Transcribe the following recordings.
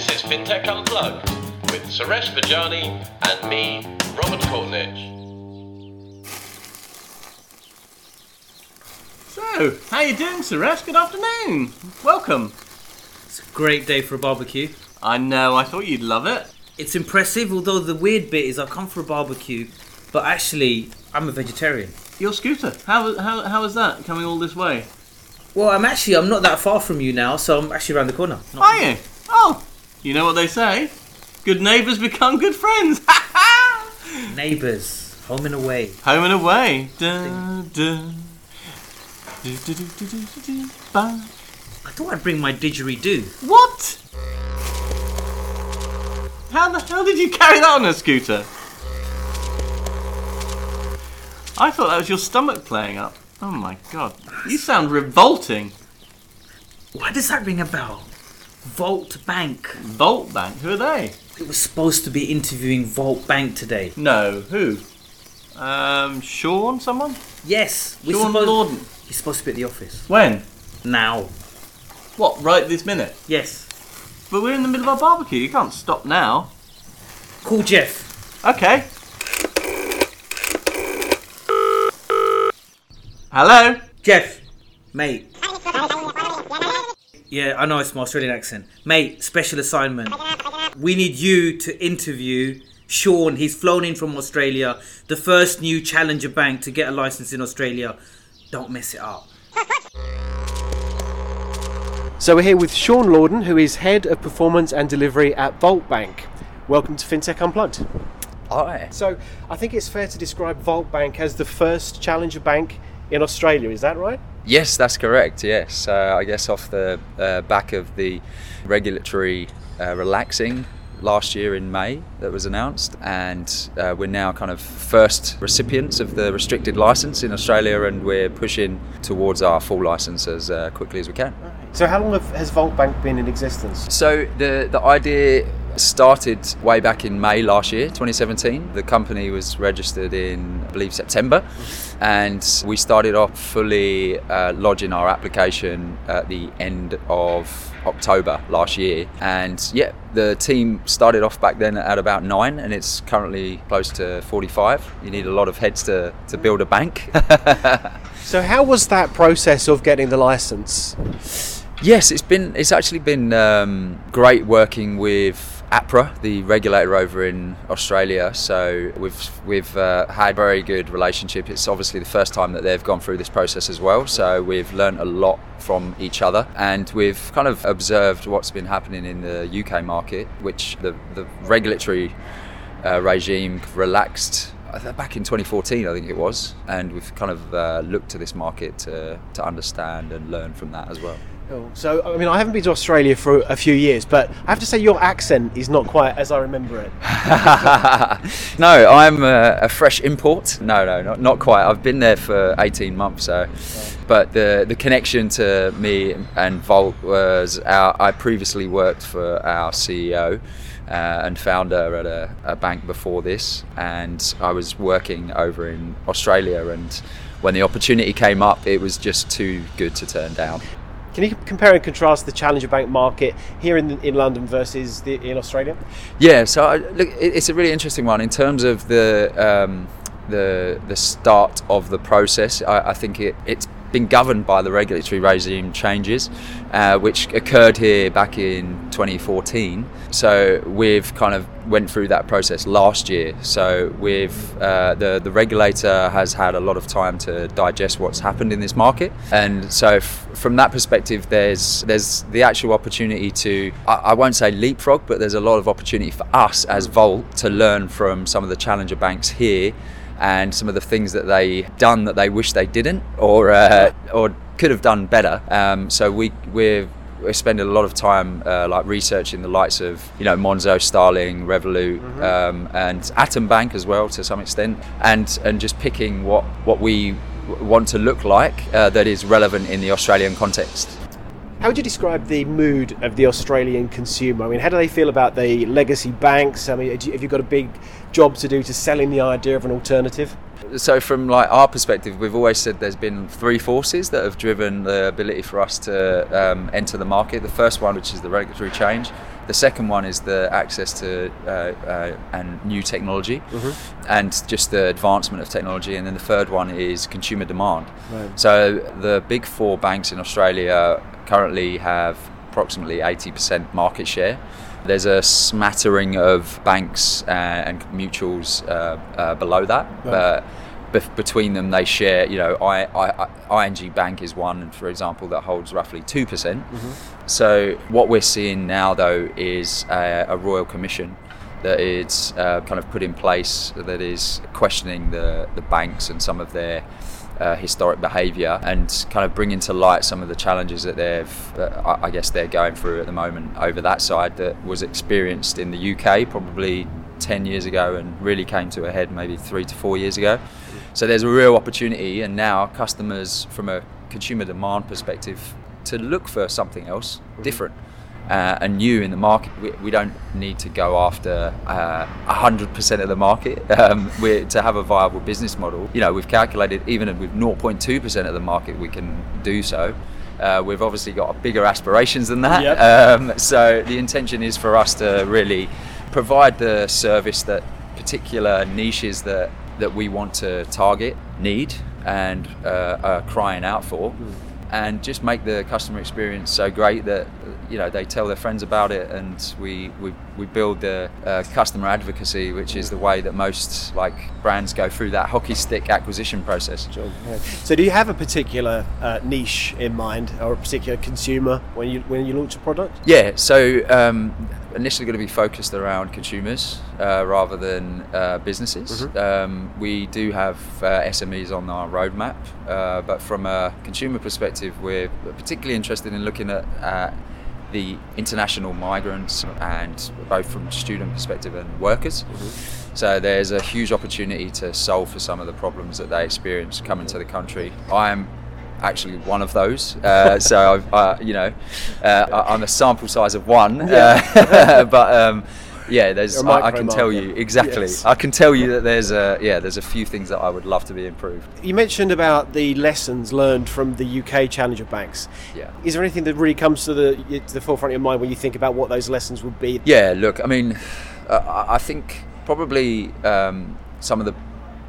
This is FinTech Unplugged with Suresh Vagjiani and me, Robert Courtneidge. So, how are you doing, Suresh? Good afternoon. Welcome. It's a great day for a barbecue. I know. I thought you'd love it. It's impressive, although the weird bit is I come for a barbecue, but actually I'm a vegetarian. Your scooter. How how how is that coming all this way? Well, I'm actually I'm not that far from you now, so I'm actually around the corner. Not- Are you? Oh, you know what they say. Good neighbours become good friends. Neighbours, home and away. Home and away. Do, do, do. I thought I'd bring my didgeridoo. What? How the hell did you carry that on a scooter? I thought that was your stomach playing up. Oh my god. You sound revolting. Why does that ring a bell? Volt Bank. Volt Bank, who are they? We were supposed to be interviewing Volt Bank today. No, who? Um, Sean, someone? Yes, we're Sean supposed. Lorden. He's supposed to be at the office When? now. What, right this minute? Yes. But we're in the middle of our barbecue, you can't stop now. Call Jeff. Okay. Hello? Jeff, mate. Yeah, I know it's my Australian accent. Mate, special assignment. We need you to interview Sean. He's flown in from Australia, the first new challenger bank to get a license in Australia. Don't mess it up. So we're here with Sean Lorden, who is Head of Performance and Delivery at Volt Bank. Welcome to FinTech Unplugged. Hi. So I think it's fair to describe Volt Bank as the first challenger bank in Australia, is that right? Yes, that's correct. Yes, uh, I guess off the uh, back of the regulatory uh, relaxing last year in May that was announced, and uh, we're now kind of first recipients of the restricted license in Australia, and we're pushing towards our full license as uh, quickly as we can. So how long have, has Volt Bank been in existence? So the the idea started way back in May last year, 2017. The company was registered in, I believe, September, and we started off fully uh, lodging our application at the end of October last year. And yeah, the team started off back then at about nine, and it's currently close to 45. You need a lot of heads to, to build a bank. So how was that process of getting the license? Yes, it's been it's actually been um, great working with APRA, the regulator over in Australia. So we've we've uh, had a very good relationship. It's obviously the first time that they've gone through this process as well. So we've learned a lot from each other, and we've kind of observed what's been happening in the UK market, which the the regulatory uh, regime relaxed back in 2014, I think it was, and we've kind of uh, looked to this market to, to understand and learn from that as well. Oh, So I mean, I haven't been to Australia for a few years, but I have to say your accent is not quite as I remember it. no, I'm a, a fresh import. No, no, not, not quite. I've been there for 18 months, so. But the the connection to me and Volt was our. I previously worked for our CEO. Uh, and founder at a, a bank before this, and I was working over in Australia. And when the opportunity came up, it was just too good to turn down. Can you compare and contrast the challenger bank market here in, in London versus the, in Australia? Yeah, so I, look, it's a really interesting one in terms of the um, the the start of the process. I, I think it, it's been governed by the regulatory regime changes, uh, which occurred here back in 2014. So we've kind of went through that process last year. So we've uh, the the regulator has had a lot of time to digest what's happened in this market, and so f- from that perspective, there's there's the actual opportunity to I, I won't say leapfrog, but there's a lot of opportunity for us as Volt to learn from some of the challenger banks here and some of the things that they done that they wish they didn't or uh, or could have done better. Um, so we we're we're spending a lot of time uh, like researching the likes of you know Monzo, Starling, Revolut, um, and Atom Bank as well to some extent, and and just picking what what we w- want to look like uh, that is relevant in the Australian context. How would you describe the mood of the Australian consumer? I mean, how do they feel about the legacy banks? I mean, have you got a big job to do to selling the idea of an alternative? so from like our perspective we've always said there's been three forces that have driven the ability for us to um, enter the market the first one which is the regulatory change The second one is the access to uh, uh, and new technology, and just the advancement of technology. And then the third one is consumer demand. Right. So the big four banks in Australia currently have approximately 80% market share. There's a smattering of banks uh, and mutuals uh, uh, below that. but bef- between them, they share. You know, I, I, I, ING Bank is one, for example, that holds roughly two percent. So what we're seeing now, though, is a, a royal commission that is uh, kind of put in place that is questioning the, the banks and some of their uh, historic behaviour and kind of bringing to light some of the challenges that they've, I I guess they're going through at the moment over that side that was experienced in the UK probably 10 years ago and really came to a head maybe three to four years ago. So there's a real opportunity, and now customers, from a consumer demand perspective, to look for something else different uh, and new in the market. We, we don't need to go after uh, 100% of the market um, we're, to have a viable business model. You know, we've calculated even with 0.2% of the market, we can do so. Uh, we've obviously got bigger aspirations than that. Yep. Um, so the intention is for us to really provide the service that particular niches that that we want to target need and uh, are crying out for and just make the customer experience so great that you know they tell their friends about it and we we, we build the uh, customer advocacy which is the way that most like brands go through that hockey stick acquisition process Sure, yeah. So, do you have a particular uh, niche in mind, or a particular consumer when you when you launch a product? Yeah, so um, initially going to be focused around consumers uh, rather than uh, businesses. Um, we do have uh, SMEs on our roadmap, uh, but from a consumer perspective, we're particularly interested in looking at the international migrants and both from student perspective and workers. So there's a huge opportunity to solve for some of the problems that they experience coming to the country. I'm actually one of those. Uh, so I've, uh, you know, uh, I'm a sample size of one, uh, but um, yeah, there's I, I can tell you exactly. Yes. I can tell you that there's a yeah, there's a few things that I would love to be improved. You mentioned about the lessons learned from the UK challenger banks. Yeah. Is there anything that really comes to the to the forefront of your mind when you think about what those lessons would be? Yeah, look, I mean, uh, I think probably um, some of the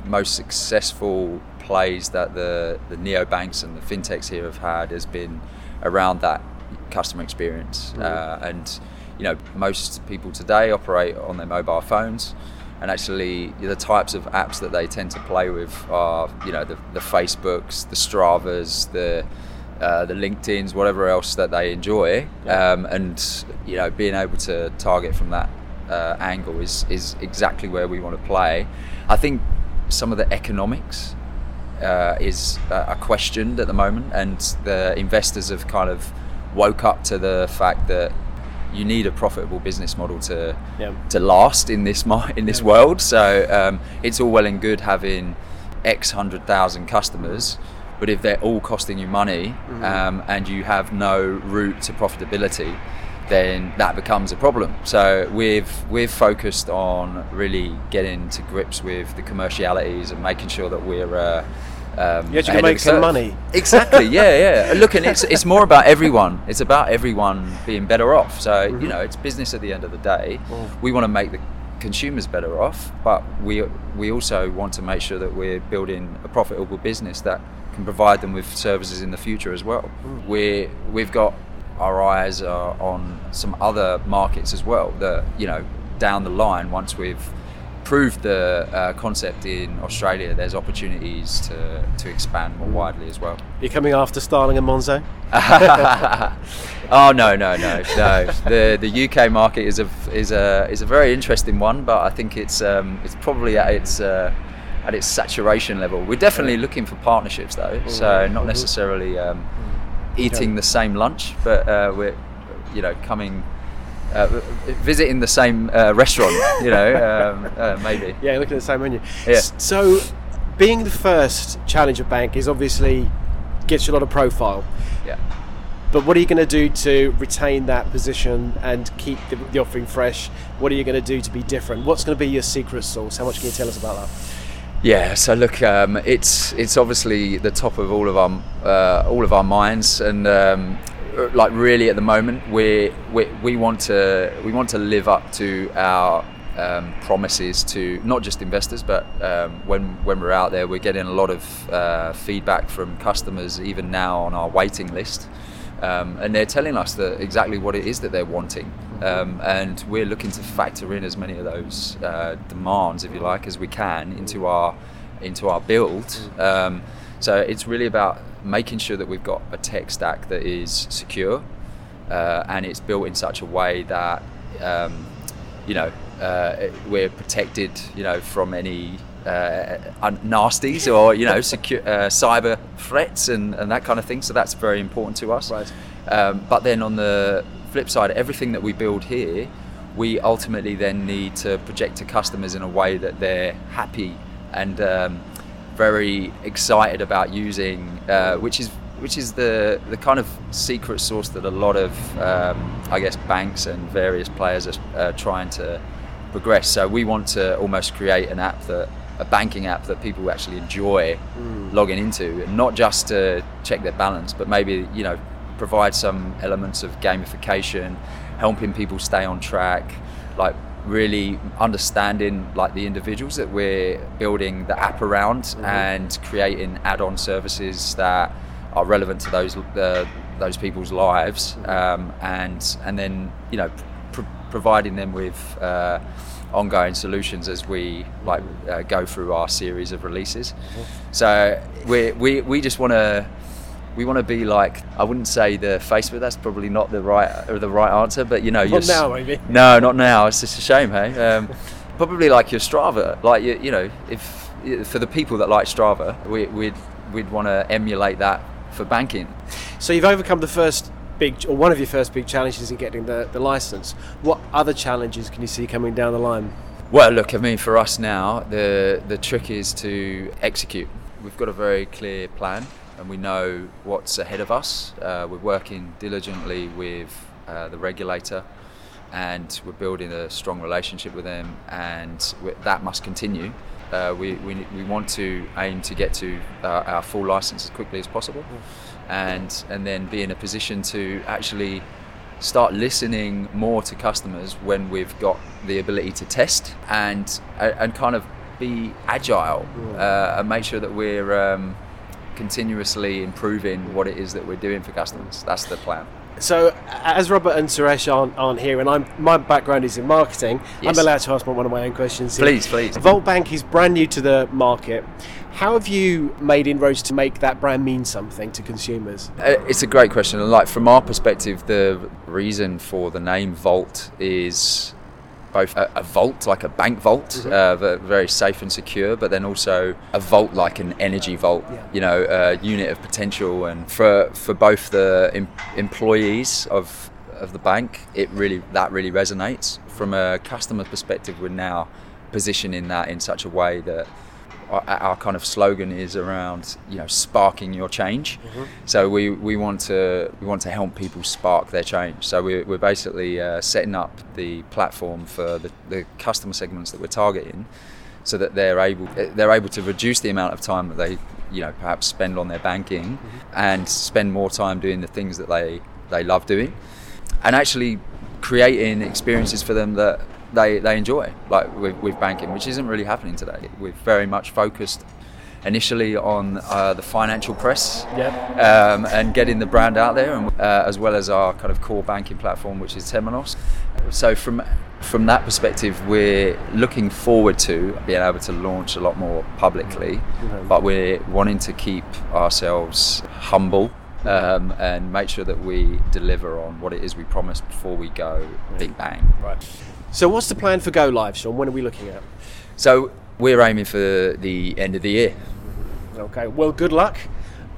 most successful plays that the, the neobanks and the fintechs here have had has been around that customer experience. Uh, and, you know, most people today operate on their mobile phones. And actually, the types of apps that they tend to play with are, you know, the, the Facebooks, the Stravas, the uh, the LinkedIn's, whatever else that they enjoy, um, and you know, being able to target from that uh, angle is is exactly where we want to play. I think some of the economics uh, is uh, are questioned at the moment, and the investors have kind of woke up to the fact that you need a profitable business model to Yeah. to last in this mar- in this world. So um, it's all well and good having X hundred thousand customers, but if they're all costing you money um, and you have no route to profitability, then that becomes a problem. So we've we've focused on really getting to grips with the commercialities and making sure that we're. Uh, um, You actually ahead of make some money. Exactly. Yeah, yeah. Look, and it's it's more about everyone. It's about everyone being better off. So you mm-hmm. know, it's business at the end of the day. Mm. We want to make the consumers better off, but we we also want to make sure that we're building a profitable business that can provide them with services in the future as well. Mm. We we've got our eyes are on some other markets as well. That you know, down the line, once we've proved the uh, concept in Australia, there's opportunities to, to expand more widely as well. You're coming after Starling and Monzo. oh no no no no. The the UK market is a is a is a very interesting one but I think it's um, it's probably at its uh, at its saturation level. We're definitely looking for partnerships though so not necessarily um, eating the same lunch but uh, we're you know coming uh, visiting the same uh, restaurant you know um, uh, maybe Yeah, looking at the same menu. Yeah. So, being the first challenger bank is obviously gets you a lot of profile. yeah But what are you going to do to retain that position and keep the, the offering fresh? What are you going to do to be different? What's going to be your secret sauce? How much can you tell us about that? Yeah, so look, um, it's it's obviously the top of all of our uh, all of our minds, and um, like really at the moment we we we want to we want to live up to our um, promises to not just investors, but um, when when we're out there, we're getting a lot of uh, feedback from customers even now on our waiting list, um, and they're telling us that exactly what it is that they're wanting, um, and we're looking to factor in as many of those uh, demands, if you like, as we can into our into our build. Um, so it's really about making sure that we've got a tech stack that is secure uh, and it's built in such a way that um, you know uh, we're protected you know from any uh, nasties or you know secure uh, cyber threats and, and that kind of thing so that's very important to us Right. um, but then on the flip side everything that we build here we ultimately then need to project to customers in a way that they're happy and um, very excited about using, uh, which is which is the the kind of secret sauce that a lot of um, I guess banks and various players are uh, trying to progress. So we want to almost create an app that a banking app that people actually enjoy logging into, and not just to check their balance, but maybe you know provide some elements of gamification, helping people stay on track, like really understanding like the individuals that we're building the app around and creating add-on services that are relevant to those uh, those people's lives um, and and then you know pr- providing them with uh, ongoing solutions as we like uh, go through our series of releases. So we we, we just want to we want to be like I wouldn't say the Facebook. That's probably not the right or the right answer. But you know, Not now, maybe. No, not now. It's just a shame, hey. Um, probably like your Strava. Like you, you know, if for the people that like Strava, we, we'd we'd want to emulate that for banking. So you've overcome the first big, or one of your first big challenges in getting the, the license. What other challenges can you see coming down the line? Well, look, I mean, for us now, the the trick is to execute. We've got a very clear plan, and we know what's ahead of us. Uh, we're working diligently with uh, the regulator, and we're building a strong relationship with them, and that must continue. Uh, we, we, we want to aim to get to uh, our full license as quickly as possible, and and then be in a position to actually start listening more to customers when we've got the ability to test and and kind of be agile uh, and make sure that we're um, continuously improving what it is that we're doing for customers. That's the plan. So, as Robert and Suresh aren't, aren't here, and I'm my background is in marketing, Yes. I'm allowed to ask one of my own questions. here. Please, please. Volt Bank is brand new to the market. How have you made inroads to make that brand mean something to consumers? Uh, It's a great question, and like from our perspective, the reason for the name Volt is both a, a vault, like a bank vault, uh, ve- very safe and secure, but then also a volt like an energy volt, Yeah. you know, a unit of potential. And for for both the em- employees of of the bank, it really that really resonates. From a customer perspective, we're now positioning that in such a way that our, our kind of slogan is around you know sparking your change. So we, we want to we want to help people spark their change. So we're, we're basically uh, setting up the platform for the, the customer segments that we're targeting so that they're able they're able to reduce the amount of time that they you know perhaps spend on their banking and spend more time doing the things that they they love doing. And actually creating experiences for them that they, they enjoy, like with, with banking, which isn't really happening today. We're very much focused initially on uh, the financial press Yep. um, and getting the brand out there, and, uh, as well as our kind of core banking platform, which is Temenos. So from from that perspective, we're looking forward to being able to launch a lot more publicly, but we're wanting to keep ourselves humble um, and make sure that we deliver on what it is we promised before we go big bang. Right. So, what's the plan for Go Live, Sean? When are we looking at? So we're aiming for the end of the year. Okay. Well, good luck.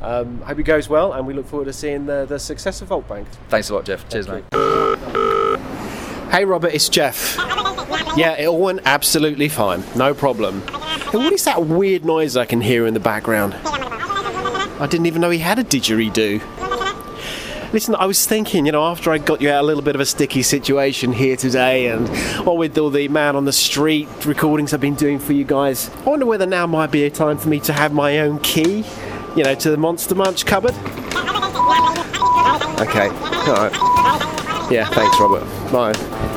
Um, hope it goes well, and we look forward to seeing the, the success of Volt Bank. Thanks a lot, Jeff. Cheers, Thank mate. Hey, Robert, it's Jeff. Yeah, it all went absolutely fine. No problem. Hey, what is that weird noise I can hear in the background? I didn't even know he had a didgeridoo. Listen, I was thinking, you know, after I got you out a little bit of a sticky situation here today, and what with all the man on the street recordings I've been doing for you guys, I wonder whether now might be a time for me to have my own key, you know, to the Monster Munch cupboard. Okay. All right. Yeah. Thanks, Robert. Bye.